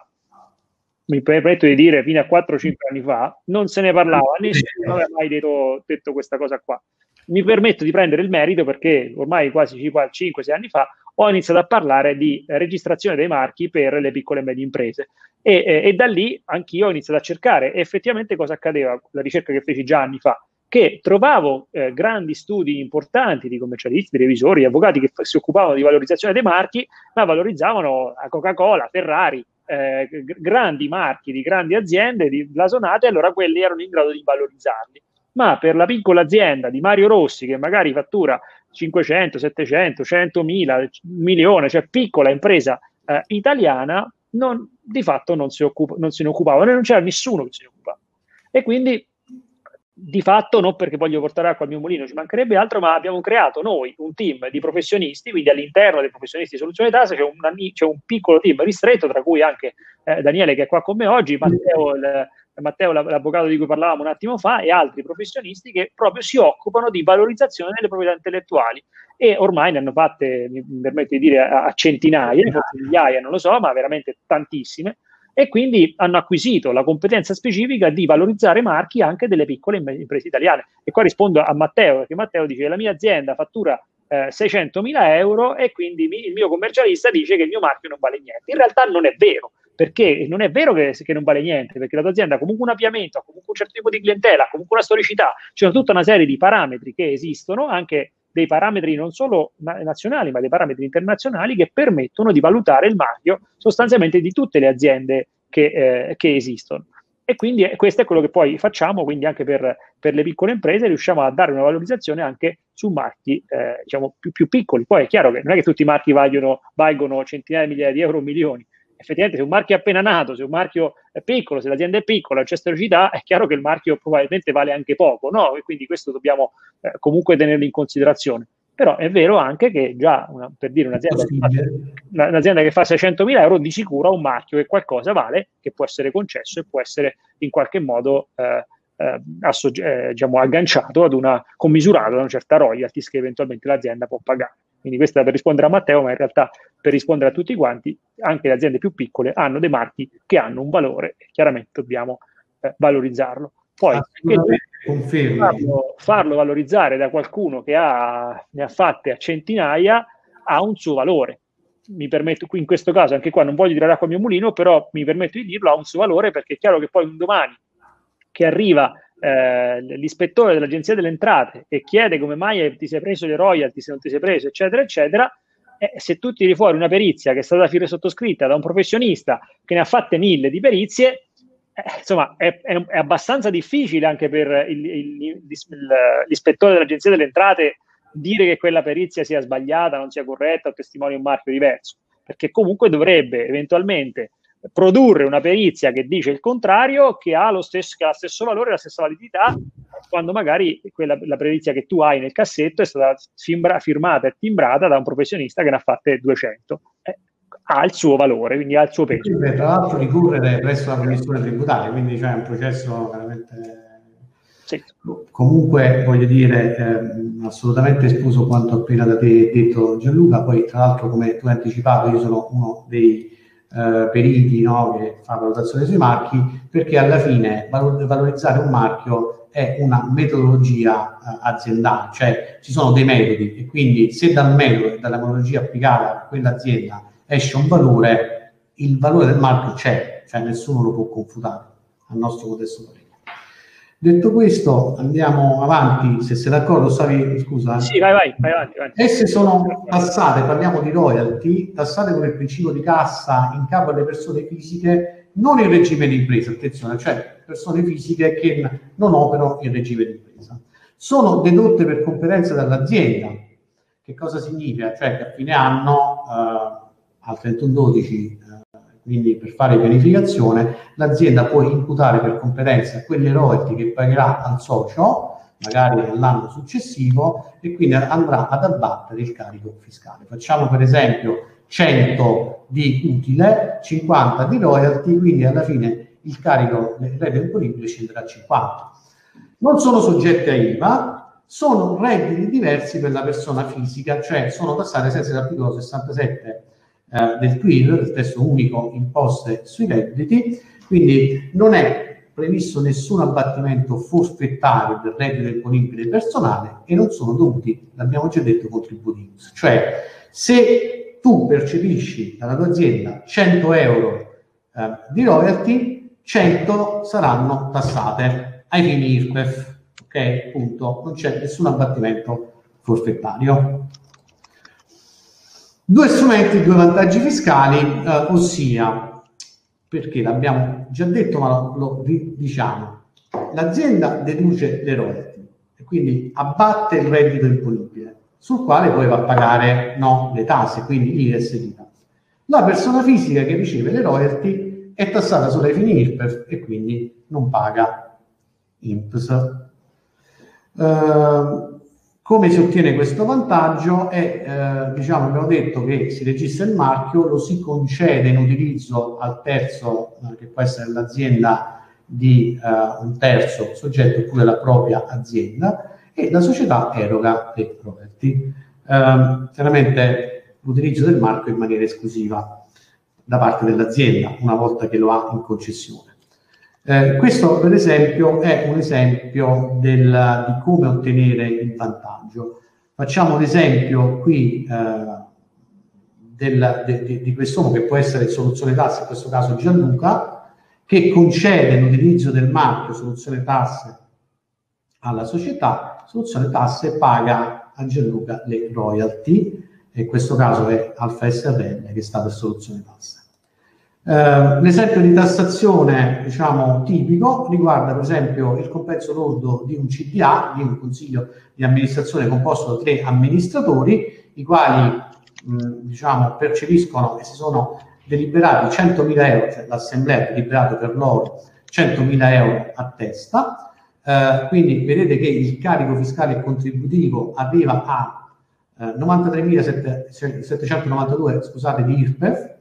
[SPEAKER 2] mi permetto di dire fino a 4-5 anni fa, non se ne parlava, nessuno aveva mai detto, detto, questa cosa qua. Mi permetto di prendere il merito perché ormai quasi 5-6 anni fa ho iniziato a parlare di registrazione dei marchi per le piccole e medie imprese. E, e, e da lì anch'io ho iniziato a cercare effettivamente cosa accadeva, la ricerca che feci già anni fa, che trovavo eh, grandi studi importanti di commercialisti, di revisori, di avvocati che f- si occupavano di valorizzazione dei marchi, ma valorizzavano la Coca-Cola, Ferrari, eh, grandi marchi di grandi aziende di blasonate, allora quelli erano in grado di valorizzarli. Ma per la piccola azienda di Mario Rossi, che magari fattura 500, 700, 100 mila, milione, cioè piccola impresa eh, italiana, non, di fatto non, si occupa, non se ne occupava, non c'era nessuno che se ne occupava. E quindi di fatto non perché voglio portare acqua al mio mulino, ci mancherebbe altro, ma abbiamo creato noi un team di professionisti, quindi all'interno dei professionisti di soluzione TAS c'è un, c'è un piccolo team ristretto, tra cui anche eh, Daniele che è qua con me oggi, Matteo, il, Matteo, l'avvocato di cui parlavamo un attimo fa, e altri professionisti che proprio si occupano di valorizzazione delle proprietà intellettuali. E ormai ne hanno fatte, mi permetto di dire, a centinaia, forse migliaia, non lo so, ma veramente tantissime e quindi hanno acquisito la competenza specifica di valorizzare marchi anche delle piccole imprese italiane. E qua rispondo a Matteo, perché Matteo dice che la mia azienda fattura eh, 600 mila euro e quindi mi, il mio commercialista dice che il mio marchio non vale niente. In realtà non è vero, perché non è vero che, che, non vale niente, perché la tua azienda ha comunque un avviamento, ha comunque un certo tipo di clientela, ha comunque una storicità, c'è tutta una serie di parametri che esistono anche dei parametri non solo nazionali, ma dei parametri internazionali che permettono di valutare il marchio sostanzialmente di tutte le aziende che, eh, che esistono. E quindi questo è quello che poi facciamo, quindi anche per, per, le piccole imprese riusciamo a dare una valorizzazione anche su marchi eh, diciamo più, più, piccoli. Poi è chiaro che non è che tutti i marchi valgono, valgono centinaia di migliaia di euro o milioni, effettivamente se un marchio è appena nato, se un marchio è piccolo, se l'azienda è piccola, c'è storicità, è chiaro che il marchio probabilmente vale anche poco, no? E quindi questo dobbiamo eh, comunque tenerlo in considerazione. Però è vero anche che già, una, per dire, un'azienda che, fa, un'azienda che fa 600.000 euro di sicuro ha un marchio che qualcosa vale, che può essere concesso e può essere in qualche modo eh, eh, assog- eh, diciamo, agganciato ad una, commisurato da una certa royalties che eventualmente l'azienda può pagare. Quindi questa è per rispondere a Matteo, ma in realtà per rispondere a tutti quanti, anche le aziende più piccole hanno dei marchi che hanno un valore e chiaramente dobbiamo eh, valorizzarlo. Poi farlo, farlo, valorizzare da qualcuno che ha, ne ha fatte a centinaia ha un suo valore. Mi permetto, qui in questo caso, anche qua non voglio tirare acqua al mio mulino, però mi permetto di dirlo, ha un suo valore perché è chiaro che poi un domani che arriva eh, l'ispettore dell'agenzia delle entrate e chiede come mai ti sei preso le royalty se non ti sei preso, eccetera, eccetera, eh, se tu tiri fuori una perizia che è stata sottoscritta da un professionista che ne ha fatte mille di perizie, eh, insomma, è, è, è, abbastanza difficile anche per il, il, il, l'ispettore dell'Agenzia delle Entrate dire che quella perizia sia sbagliata, non sia corretta o testimonia un marchio diverso, perché comunque dovrebbe eventualmente produrre una perizia che dice il contrario, che ha lo stesso, che ha lo stesso valore, la stessa validità, quando magari quella, la perizia che tu hai nel cassetto è stata fimbra, firmata e timbrata da un professionista che ne ha fatte 200. Eh, ha il suo valore, quindi ha il suo peso.
[SPEAKER 3] Quindi, tra l'altro ricorrere presso la commissione tributaria, quindi c'è un processo veramente... Sì. Comunque voglio dire, eh, assolutamente sposo quanto appena da te detto Gianluca, poi tra l'altro come tu hai anticipato io sono uno dei eh, periti no, che fa valutazione sui marchi, perché alla fine valor- valorizzare un marchio è una metodologia eh, aziendale, cioè ci sono dei metodi e quindi se dal metodo e dalla metodologia applicata a quell'azienda esce un valore, il valore del marchio c'è, cioè nessuno lo può confutare, al nostro parere. Detto questo, andiamo avanti, se sei d'accordo, stavi, scusa.
[SPEAKER 2] Sì, vai, vai, vai avanti, vai.
[SPEAKER 3] Esse sono tassate, parliamo di royalty, tassate con il principio di cassa in capo alle persone fisiche, non in regime di impresa, attenzione, cioè persone fisiche che non operano in regime di impresa. Sono dedotte per competenza dall'azienda. Che cosa significa? Cioè che a fine anno, eh, al 31-12, quindi per fare pianificazione, l'azienda può imputare per competenza quelle royalty che pagherà al socio, magari nell'anno successivo, e quindi andrà ad abbattere il carico fiscale. Facciamo per esempio 100 di utile, 50 di royalty, quindi alla fine il carico del reddito imponibile scenderà a 50. Non sono soggette a IVA, sono redditi diversi per la persona fisica, cioè sono tassate senza l'articolo 67 eh, del TWIR, del testo unico imposte sui redditi, quindi non è previsto nessun abbattimento forfettario del reddito imponibile personale e non sono dovuti, l'abbiamo già detto, contributi. Cioè, se tu percepisci dalla tua azienda 100 euro eh, di royalty, 100 saranno tassate ai fini IRPEF. Ok? Punto. Non c'è nessun abbattimento forfettario. Due strumenti, due vantaggi fiscali, eh, ossia, perché l'abbiamo già detto ma lo, lo diciamo, l'azienda deduce le royalty e quindi abbatte il reddito imponibile, sul quale poi va a pagare no, le tasse, quindi l'IRES e l'ITA. La persona fisica che riceve le royalty è tassata solo ai fini IRPEF e quindi non paga INPS. Uh, come si ottiene questo vantaggio? È, eh, diciamo, abbiamo detto che si registra il marchio, lo si concede in utilizzo al terzo, eh, che può essere l'azienda di eh, un terzo soggetto oppure la propria azienda, e la società eroga le royalty. Ehm, chiaramente l'utilizzo del marchio in maniera esclusiva da parte dell'azienda, una volta che lo ha in concessione. Eh, questo per esempio è un esempio del, di come ottenere il vantaggio. Facciamo l'esempio qui eh, del, de, de, di quest'uomo che può essere soluzione tasse, in questo caso Gianluca, che concede l'utilizzo del marchio soluzione tasse alla società, soluzione tasse paga a Gianluca le royalty, in questo caso è Alfa SRL che sta per soluzione tasse. Eh, l'esempio di tassazione diciamo, tipico riguarda per esempio il compenso lordo di un CDA, di un consiglio di amministrazione composto da tre amministratori, i quali mh, diciamo, percepiscono e si sono deliberati 100.000 euro, cioè l'assemblea ha deliberato per loro 100.000 euro a testa, eh, quindi vedete che il carico fiscale e contributivo aveva a eh, 93.792 scusate, di IRPEF,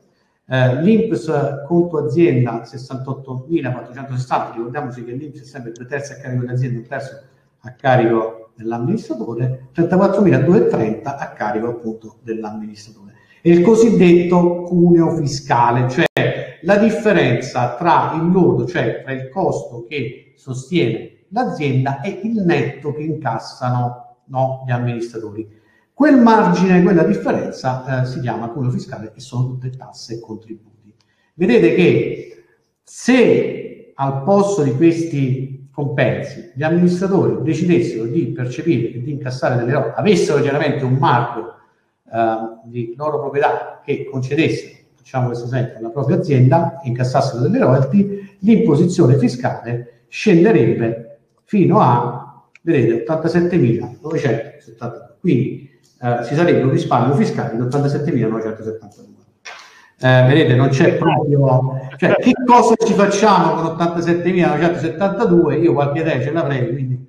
[SPEAKER 3] eh, L'INPS conto azienda 68.460, ricordiamoci che l'INPS è sempre due terzi a carico dell'azienda e un terzo a carico dell'amministratore, 34.230 a carico appunto dell'amministratore. È il cosiddetto cuneo fiscale, cioè la differenza tra il lordo, cioè tra il costo che sostiene l'azienda e il netto che incassano no, gli amministratori. Quel margine, quella differenza eh, si chiama cuneo fiscale e sono tutte tasse e contributi. Vedete che se al posto di questi compensi gli amministratori decidessero di percepire e di incassare delle robe, avessero chiaramente un marchio eh, di loro proprietà che concedesse facciamo questo esempio, la propria azienda incassassero delle royalty, l'imposizione fiscale scenderebbe fino a, vedete, 87.972. Quindi eh, ci sarebbe un risparmio fiscale di 87.972. Eh, vedete, non c'è proprio... Cioè, che cosa ci facciamo con 87.972? Io qualche idea ce l'avrei, quindi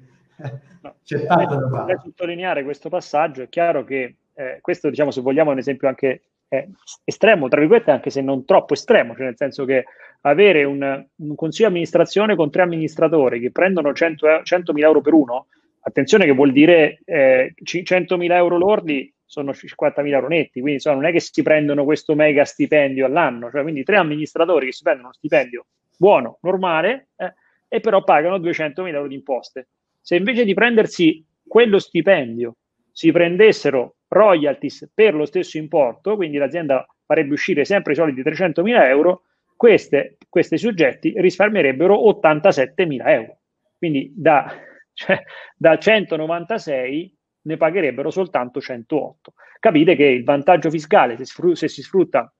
[SPEAKER 2] no, c'è tanto da fare. sottolineare questo passaggio, è chiaro che eh, questo, diciamo, se vogliamo, è un esempio anche eh, estremo, tra virgolette, anche se non troppo estremo, cioè nel senso che avere un, un consiglio di amministrazione con tre amministratori che prendono 100, 100.000 euro per uno, attenzione che vuol dire eh, 100.000 euro lordi sono 50.000 euro netti, quindi insomma, non è che si prendono questo mega stipendio all'anno, cioè quindi tre amministratori che si prendono uno stipendio buono, normale, eh, e però pagano 200.000 euro di imposte. Se invece di prendersi quello stipendio si prendessero royalties per lo stesso importo, quindi l'azienda farebbe uscire sempre i soliti 300.000 euro, queste, questi soggetti risparmierebbero 87.000 euro. Quindi da, cioè, da 196 ne pagherebbero soltanto 108. Capite che il vantaggio fiscale, se, sfru- se si sfrutta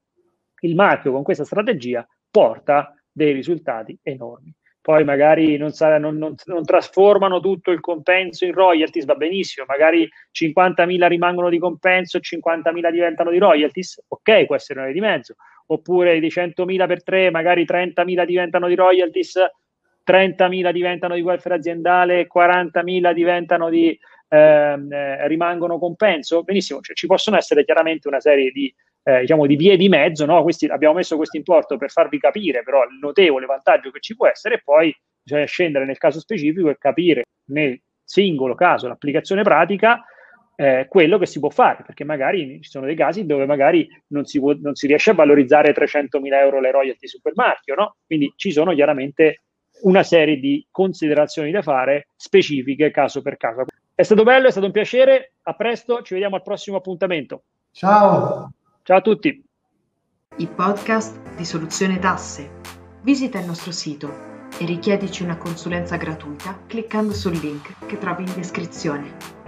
[SPEAKER 2] il marchio con questa strategia, porta dei risultati enormi. Poi magari non, sa- non, non, non, trasformano tutto il compenso in royalties, va benissimo, magari 50.000 rimangono di compenso e 50.000 diventano di royalties, ok, può essere una via di mezzo, oppure di 100.000 per 3, magari 30.000 diventano di royalties, 30.000 diventano di welfare aziendale, 40.000 diventano di, Ehm, eh, rimangono compenso, benissimo, cioè, ci possono essere chiaramente una serie di, eh, diciamo, di vie di mezzo, no? Questi, abbiamo messo questo importo per farvi capire però il notevole vantaggio che ci può essere e poi bisogna scendere nel caso specifico e capire nel singolo caso l'applicazione pratica eh, quello che si può fare, perché magari ci sono dei casi dove magari non si, può, non si riesce a valorizzare 300.000 euro le royalty super marchio, no? Quindi ci sono chiaramente una serie di considerazioni da fare specifiche caso per caso. È stato bello, è stato un piacere. A presto, ci vediamo al prossimo appuntamento.
[SPEAKER 3] Ciao.
[SPEAKER 2] Ciao a tutti.
[SPEAKER 1] I podcast di Soluzione Tasse. Visita il nostro sito e richiedici una consulenza gratuita cliccando sul link che trovi in descrizione.